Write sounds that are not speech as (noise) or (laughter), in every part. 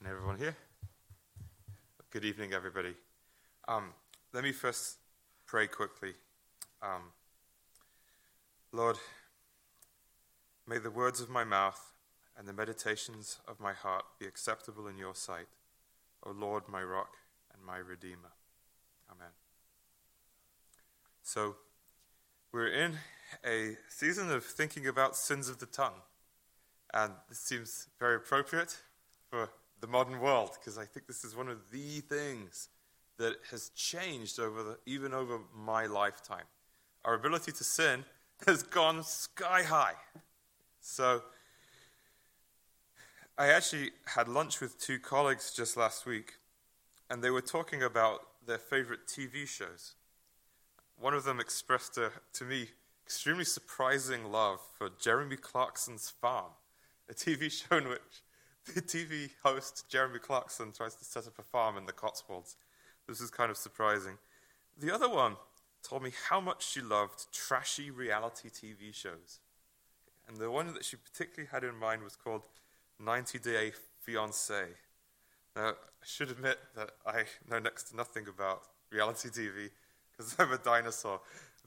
Can everyone hear? Good evening, everybody. Um, let me first pray quickly. Um, Lord, may the words of my mouth and the meditations of my heart be acceptable in your sight, O Lord, my rock and my redeemer. Amen. So, we're in a season of thinking about sins of the tongue, and this seems very appropriate for the modern world because I think this is one of the things that has changed over the, even over my lifetime. Our ability to sin (laughs) has gone sky high. So I actually had lunch with two colleagues just last week, and they were talking about their favorite TV shows. One of them expressed a, to me extremely surprising love for Jeremy Clarkson's Farm, a TV (laughs) show in which (laughs) TV host Jeremy Clarkson tries to set up a farm in the Cotswolds. This is kind of surprising. The other one told me how much she loved trashy reality TV shows. And the one that she particularly had in mind was called 90 Day Fiancé. Now, I should admit that I know next to nothing about reality TV because I'm a dinosaur.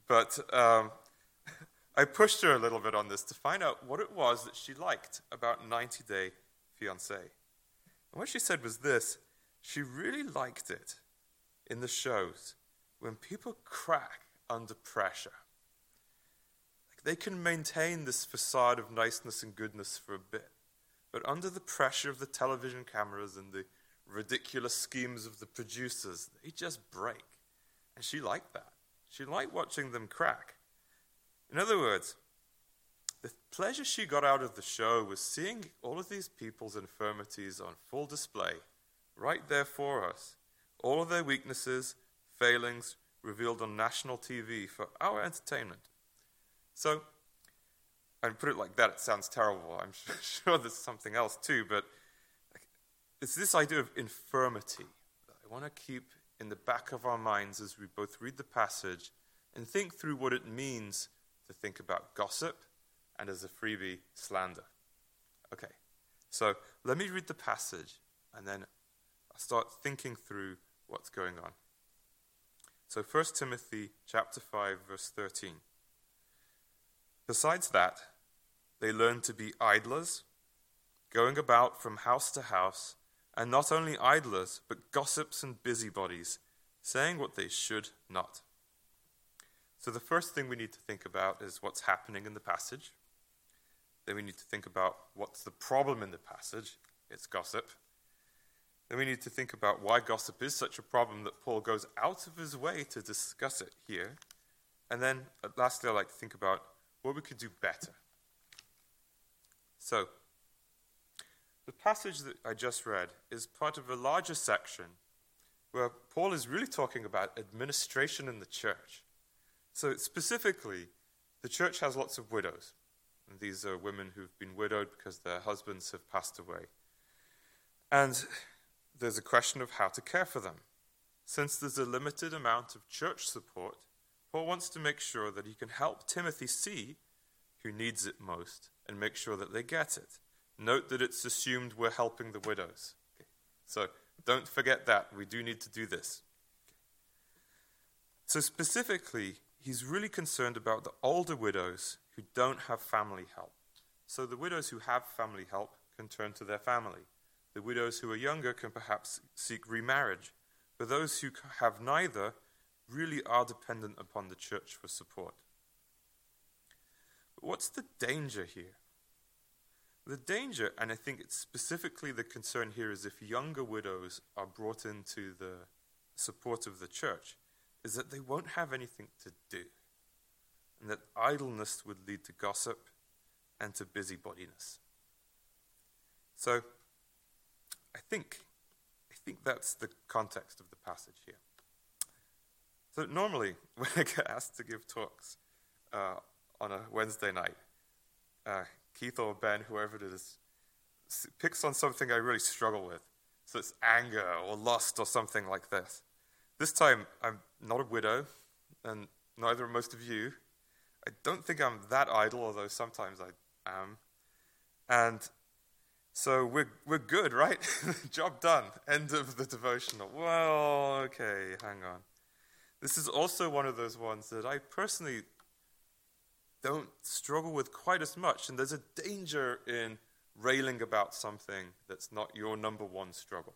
But um, (laughs) I pushed her a little bit on this to find out what it was that she liked about 90 Day fiance. And what she said was this she really liked it in the shows when people crack under pressure. Like they can maintain this facade of niceness and goodness for a bit, but under the pressure of the television cameras and the ridiculous schemes of the producers, they just break. And she liked that. She liked watching them crack. In other words, pleasure she got out of the show was seeing all of these people's infirmities on full display, right there for us. All of their weaknesses, failings, revealed on national TV for our entertainment. So, and put it like that, it sounds terrible. I'm (laughs) sure there's something else too, but it's this idea of infirmity that I want to keep in the back of our minds as we both read the passage and think through what it means to think about gossip and as a freebie, slander. Okay, so let me read the passage and then I'll start thinking through what's going on. So 1 Timothy chapter 5 verse 13. Besides that, they learned to be idlers, going about from house to house, and not only idlers, but gossips and busybodies, saying what they should not. So the first thing we need to think about is what's happening in the passage. Then we need to think about what's the problem in the passage. It's gossip. Then we need to think about why gossip is such a problem that Paul goes out of his way to discuss it here. And then uh, lastly, I'd like to think about what we could do better. So, the passage that I just read is part of a larger section where Paul is really talking about administration in the church. So, specifically, the church has lots of widows. And these are women who've been widowed because their husbands have passed away. And there's a question of how to care for them. Since there's a limited amount of church support, Paul wants to make sure that he can help Timothy see who needs it most and make sure that they get it. Note that it's assumed we're helping the widows. Okay. So don't forget that. We do need to do this. So, specifically, he's really concerned about the older widows who don't have family help. So the widows who have family help can turn to their family. The widows who are younger can perhaps seek remarriage. But those who have neither really are dependent upon the church for support. But what's the danger here? The danger, and I think it's specifically the concern here, is if younger widows are brought into the support of the church, is that they won't have anything to do and that idleness would lead to gossip and to busybodiness. So, I think, I think that's the context of the passage here. So, normally, (laughs) when I get asked to give talks uh, on a Wednesday night, uh, Keith or Ben, whoever it is, picks on something I really struggle with. So it's anger or lust or something like this. This time, I'm not a widow, and neither are most of you. I don't think I'm that idle, although sometimes I am. And So we're, we're good, right? (laughs) Job done. End of the devotional. Well, okay, hang on. This is also one of those ones that I personally don't struggle with quite as much. And there's a danger in railing about something that's not your number one struggle.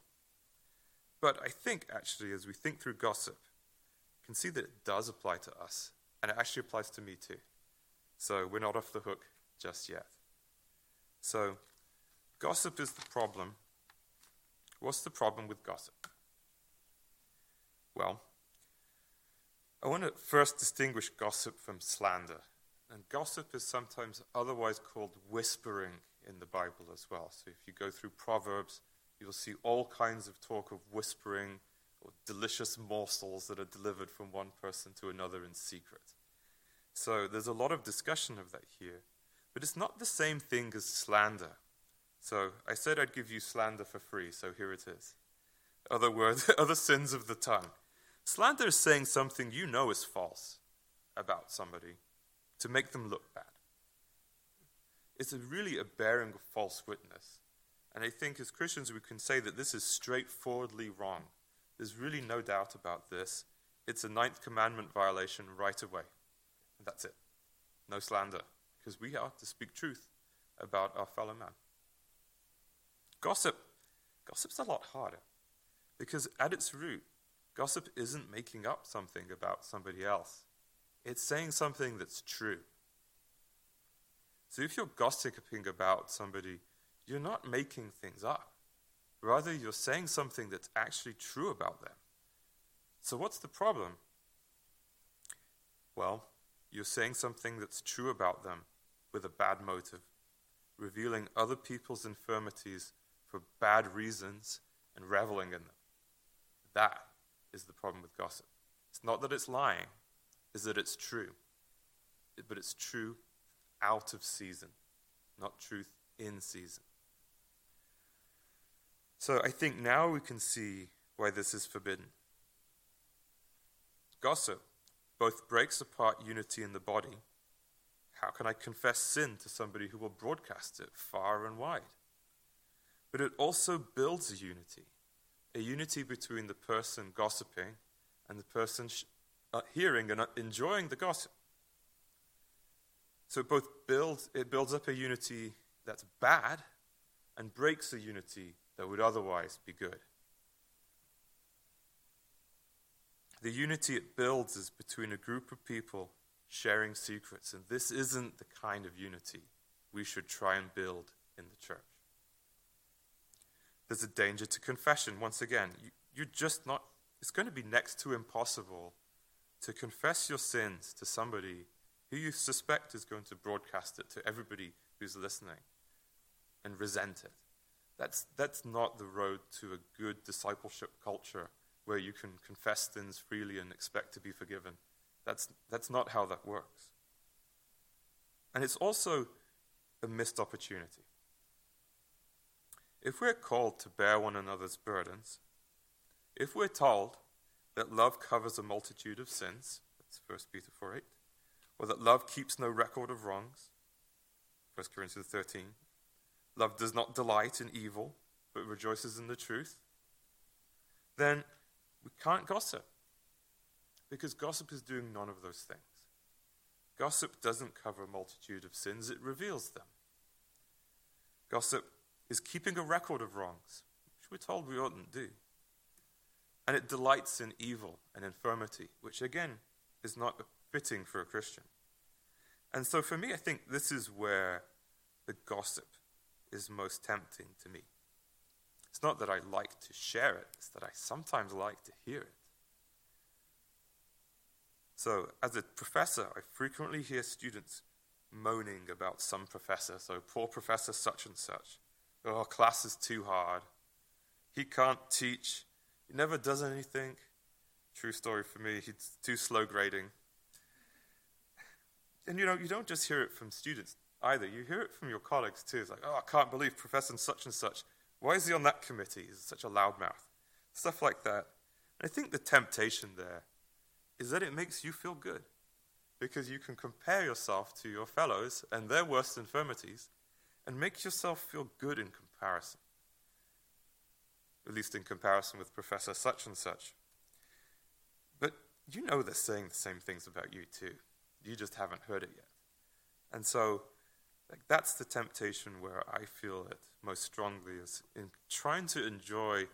But I think, actually, as we think through gossip, you can see that it does apply to us. And it actually applies to me too. So we're not off the hook just yet. So, gossip is the problem. What's the problem with gossip? Well, I want to first distinguish gossip from slander. And gossip is sometimes otherwise called whispering in the Bible as well. So if you go through Proverbs, you'll see all kinds of talk of whispering delicious morsels that are delivered from one person to another in secret. So there's a lot of discussion of that here. But it's not the same thing as slander. So I said I'd give you slander for free, so here it is. Other words, (laughs) other sins of the tongue. Slander is saying something you know is false about somebody to make them look bad. It's a really a bearing of false witness. And I think as Christians we can say that this is straightforwardly wrong. There's really no doubt about this. It's a ninth commandment violation right away. And that's it. No slander, because we are to speak truth about our fellow man. Gossip, gossip's a lot harder, because at its root, Gossip isn't making up something about somebody else, it's saying something that's true. So if you're gossiping about somebody, you're not making things up. Rather, you're saying something that's actually true about them. So what's the problem? Well, you're saying something that's true about them with a bad motive, revealing other people's infirmities for bad reasons and reveling in them. That is the problem with gossip. It's not that it's lying, is that it's true. But it's true out of season, not truth in season. So I think now we can see why this is forbidden. Gossip both breaks apart unity in the body. How can I confess sin to somebody who will broadcast it far and wide? But it also builds a unity a unity between the person gossiping and the person sh- uh, hearing and uh, enjoying the gossip. So it both builds it builds up a unity that's bad and breaks a unity that would otherwise be good. The unity it builds is between a group of people sharing secrets, and this isn't the kind of unity we should try and build in the church. There's a danger to confession. Once again, you, you're just not, it's going to be next to impossible to confess your sins to somebody who you suspect is going to broadcast it to everybody who's listening and resent it. That's, that's not the road to a good discipleship culture where you can confess sins freely and expect to be forgiven. That's, that's not how that works. And it's also a missed opportunity. If we're called to bear one another's burdens, if we're told that love covers a multitude of sins, that's 1 Peter 4 8, or that love keeps no record of wrongs, 1 Corinthians 13, love does not delight in evil, but rejoices in the truth, then we can't gossip. Because gossip is doing none of those things. Gossip doesn't cover a multitude of sins, it reveals them. Gossip is keeping a record of wrongs, which we're told we oughtn't do. And it delights in evil and infirmity, which again is not fitting for a Christian. And so for me, I think this is where the gossip is most tempting to me. It's not that I like to share it, it's that I sometimes like to hear it. So, as a professor, I frequently hear students moaning about some professor, so poor professor such and such. Oh, class is too hard. He can't teach. He never does anything. True story for me. He's too slow grading. And you know, you don't just hear it from students either. You hear it from your colleagues too. It's like, oh, I can't believe Professor such and such. Why is he on that committee? He's such a loudmouth. Stuff like that. And I think the temptation there is that it makes you feel good because you can compare yourself to your fellows and their worst infirmities and make yourself feel good in comparison. At least in comparison with Professor such and such. But you know they're saying the same things about you too. You just haven't heard it yet. And so like that's the temptation where I feel it most strongly is in trying to enjoy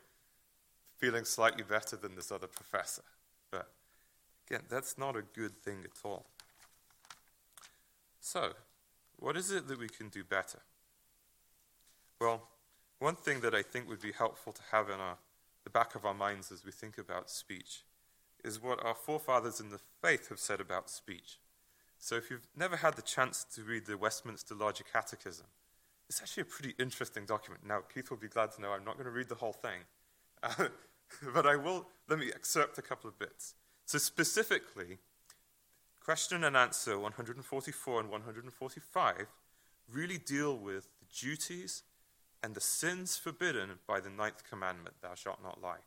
feeling slightly better than this other professor. But again, that's not a good thing at all. So, what is it that we can do better? Well, one thing that I think would be helpful to have in our, the back of our minds as we think about speech is what our forefathers in the faith have said about speech. So, if you've never had the chance to read the Westminster Larger Catechism, it's actually a pretty interesting document. Now, Keith will be glad to know I'm not going to read the whole thing, uh, (laughs) but I will. Let me excerpt a couple of bits. So, specifically, question and answer 144 and 145 really deal with the duties and the sins forbidden by the ninth commandment, thou shalt not lie.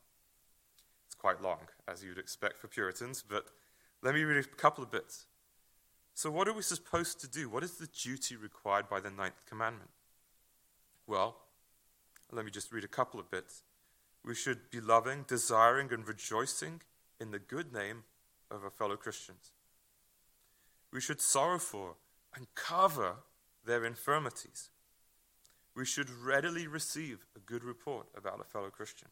It's quite long, as you'd expect for Puritans, but let me read a couple of bits. So, what are we supposed to do? What is the duty required by the ninth commandment? Well, let me just read a couple of bits. We should be loving, desiring, and rejoicing in the good name of our fellow Christians. We should sorrow for and cover their infirmities. We should readily receive a good report about a fellow Christian.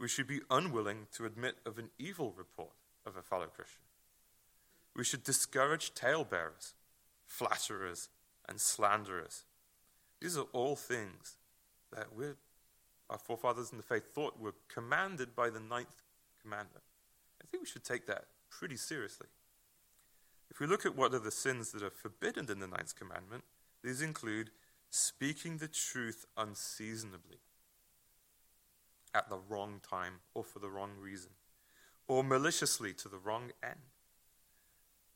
We should be unwilling to admit of an evil report of a fellow Christian. We should discourage talebearers, flatterers, and slanderers. These are all things that our forefathers in the faith thought were commanded by the ninth commandment. I think we should take that pretty seriously. If we look at what are the sins that are forbidden in the ninth commandment, these include speaking the truth unseasonably, at the wrong time, or for the wrong reason, or maliciously to the wrong end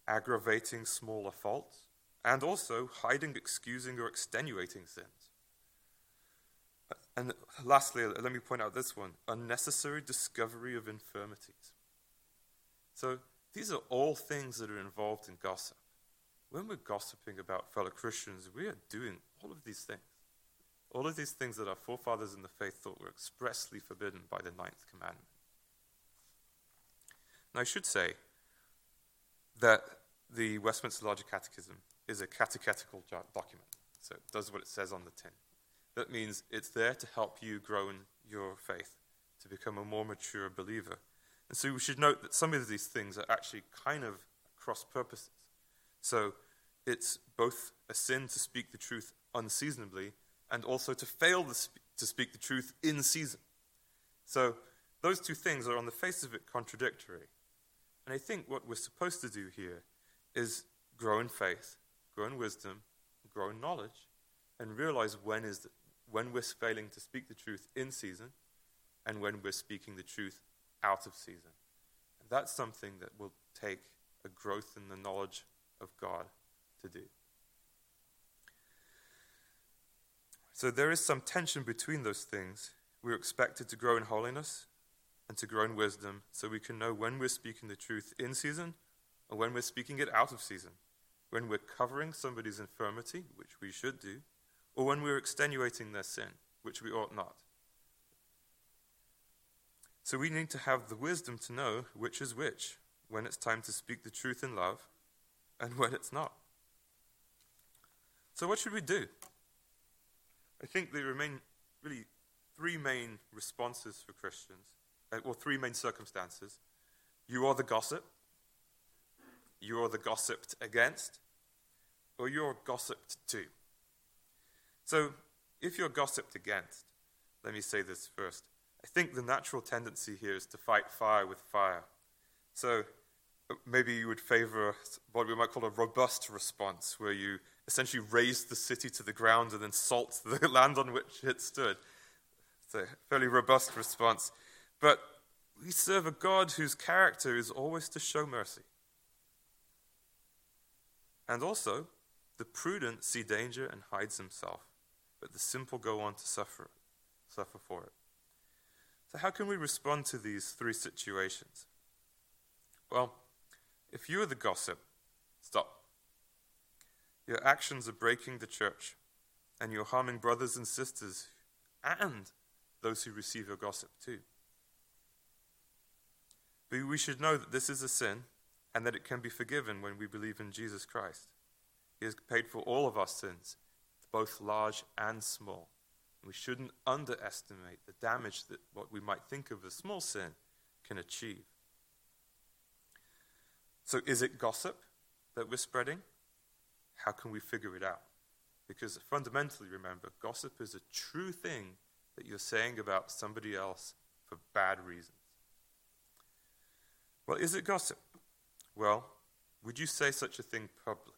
aggravating smaller faults, and also hiding, excusing, or extenuating sins. And lastly, let me point out this one unnecessary discovery of infirmities. So these are all things that are involved in gossip. When we're gossiping about fellow Christians, we are doing all of these things. All of these things that our forefathers in the faith thought were expressly forbidden by the ninth commandment. Now, I should say that the Westminster Larger Catechism is a catechetical document. So it does what it says on the tin. That means it's there to help you grow in your faith, to become a more mature believer. And so we should note that some of these things are actually kind of cross purposes. So it's both a sin to speak the truth unseasonably and also to fail to speak the truth in season. So those two things are on the face of it contradictory. And I think what we're supposed to do here is grow in faith, grow in wisdom, grow in knowledge, and realize when is the, when we're failing to speak the truth in season and when we're speaking the truth out of season. And that's something that will take a growth in the knowledge of God to do. So there is some tension between those things. We're expected to grow in holiness and to grow in wisdom so we can know when we're speaking the truth in season or when we're speaking it out of season, when we're covering somebody's infirmity, which we should do, or when we're extenuating their sin, which we ought not. So we need to have the wisdom to know which is which, when it's time to speak the truth in love, and (laughs) when it's not. So, what should we do? I think there remain really three main responses for Christians, uh, or three main circumstances. You are the gossip, you're the gossiped against, or you're gossiped to. So, if you're gossiped against, let me say this first. I think the natural tendency here is to fight fire with fire. So, maybe you would favor what we might call a robust response, where you essentially raze the city to the ground and then salt (laughs) the land on which it stood. It's a fairly robust response. But we serve a God whose character is always to show mercy. And also, the prudent see danger and hides himself, but the simple go on to suffer, suffer for it. So, how can we respond to these three situations? Well, if you are the gossip, stop. Your actions are breaking the church, and you're harming brothers and sisters and those who receive your gossip too. But we should know that this is a sin and that it can be forgiven when we believe in Jesus Christ. He has paid for all of our sins, both large and small. We shouldn't underestimate the damage that what we might think of as small sin can achieve. So, is it gossip that we're spreading? How can we figure it out? Because fundamentally, remember, gossip is a true thing that you're saying about somebody else for bad reasons. Well, is it gossip? Well, would you say such a thing publicly?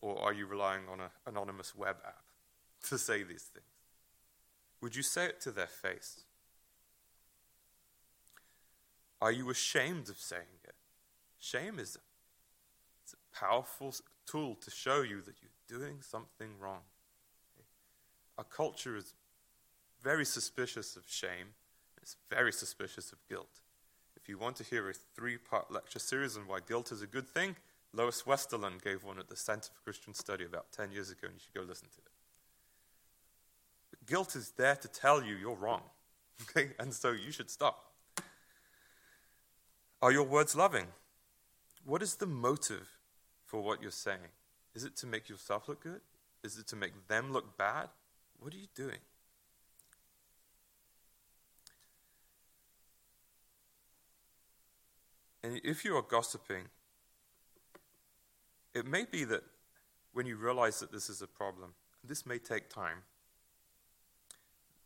Or are you relying on an anonymous web app (laughs) to say these things? Would you say it to their face? Are you ashamed of saying it? Shame is a, a powerful tool to show you that you're doing something wrong. Our culture is very suspicious of shame, it's very suspicious of guilt. If you want to hear a three part lecture series on why guilt is a good thing, Lois Westerlund gave one at the Center for Christian Study about 10 years ago, and you should go listen to it. Guilt is there to tell you you're wrong, (laughs) okay? And so you should stop. Are your words loving? What is the motive for what you're saying? Is it to make yourself look good? Is it to make them look bad? What are you doing? And if you are gossiping, it may be that when you realize that this is a problem, this may take time,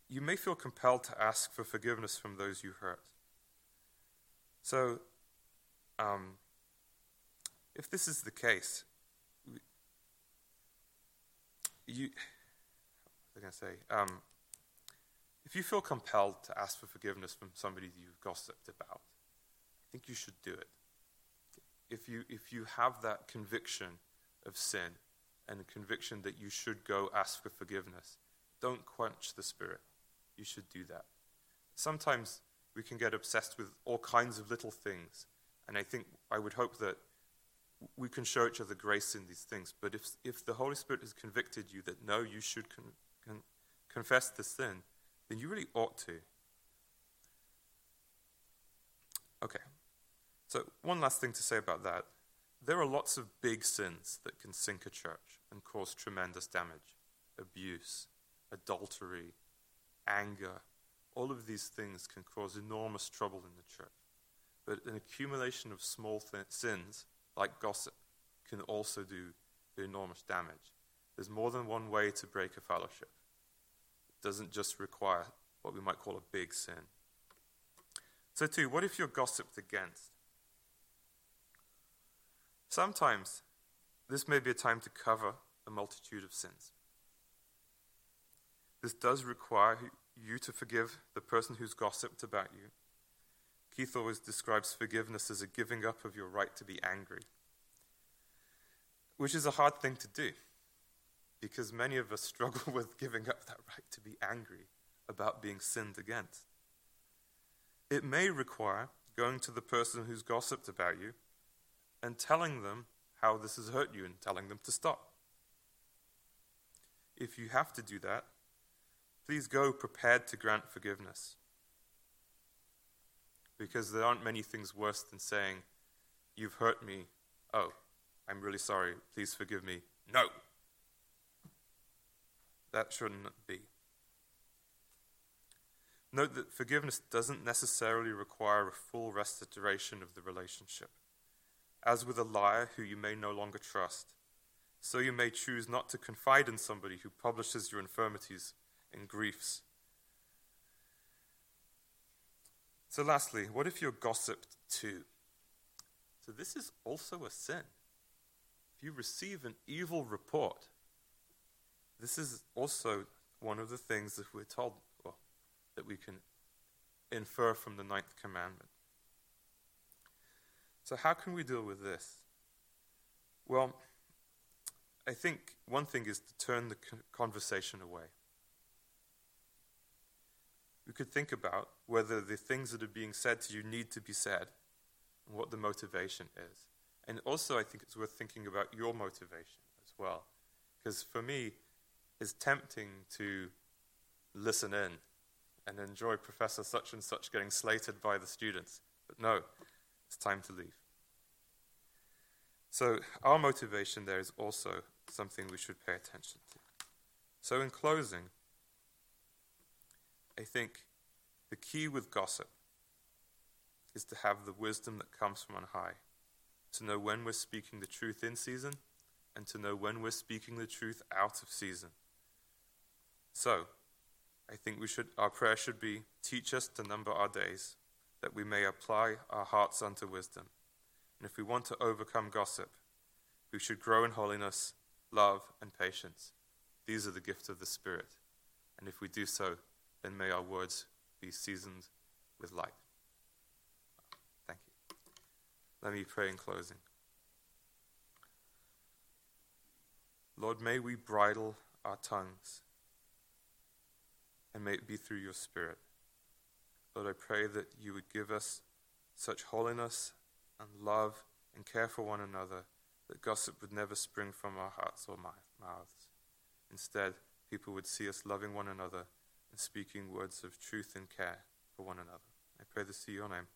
you may feel compelled to ask for forgiveness from those you hurt. So, um, if this is the case, you, what was I going to say? Um, if you feel compelled to ask for forgiveness from somebody you've gossiped about, think you should do it. If you, if you have that conviction of sin and conviction that you should go ask for forgiveness, don't quench the spirit. You should do that. Sometimes we can get obsessed with all kinds of little things, and I think I would hope that we can show each other grace in these things. But if, if the Holy Spirit has convicted you that no, you should con, con, confess the sin, then you really ought to. Okay. So, one last thing to say about that. There are lots of big sins that can sink a church and cause tremendous damage abuse, adultery, anger. All of these things can cause enormous trouble in the church. But an accumulation of small th- sins, like gossip, can also do enormous damage. There's more than one way to break a fellowship. It doesn't just require what we might call a big sin. So, too, what if you're gossiped against? Sometimes this may be a time to cover a multitude of sins. This does require you to forgive the person who's gossiped about you. Keith always describes forgiveness as a giving up of your right to be angry, which is a hard thing to do because many of us (laughs) struggle with giving up that right to be angry about being sinned against. It may require going to the person who's gossiped about you and telling them how this has hurt you and telling them to stop. If you have to do that, please go prepared to grant forgiveness. Because there aren't many things worse than saying, You've hurt me. Oh, I'm really sorry. Please forgive me. No. That shouldn't be. Note that forgiveness doesn't necessarily require a full restoration of the relationship. As with a liar who you may no longer trust, so you may choose not to confide in somebody who publishes your infirmities and griefs. So, lastly, what if you're gossiped to? So, this is also a sin. If you receive an evil report, this is also one of the things that we're told, well, that we can infer from the ninth commandment. So, how can we deal with this? Well, I think one thing is to turn the conversation away. We could think about whether the things that are being said to you need to be said and what the motivation is. And also, I think it's worth thinking about your motivation as well. Because for me, it's tempting to listen in and enjoy Professor such and such getting slated by the students. But no, it's time to leave. So, our motivation there is also something we should pay attention to. So, in closing, I think the key with gossip is to have the wisdom that comes from on high, to know when we're speaking the truth in season and to know when we're speaking the truth out of season. So, I think we should our prayer should be teach us to number our days that we may apply our hearts unto wisdom. And if we want to overcome gossip, we should grow in holiness, love, and patience. These are the gifts of the Spirit. And if we do so, then may our words be seasoned with light. Thank you. Let me pray in closing. Lord, may we bridle our tongues and may it be through your Spirit. Lord, I pray that you would give us such holiness and love and care for one another that gossip would never spring from our hearts or mouths. Instead, people would see us loving one another and speaking words of truth and care for one another. I pray this in your name.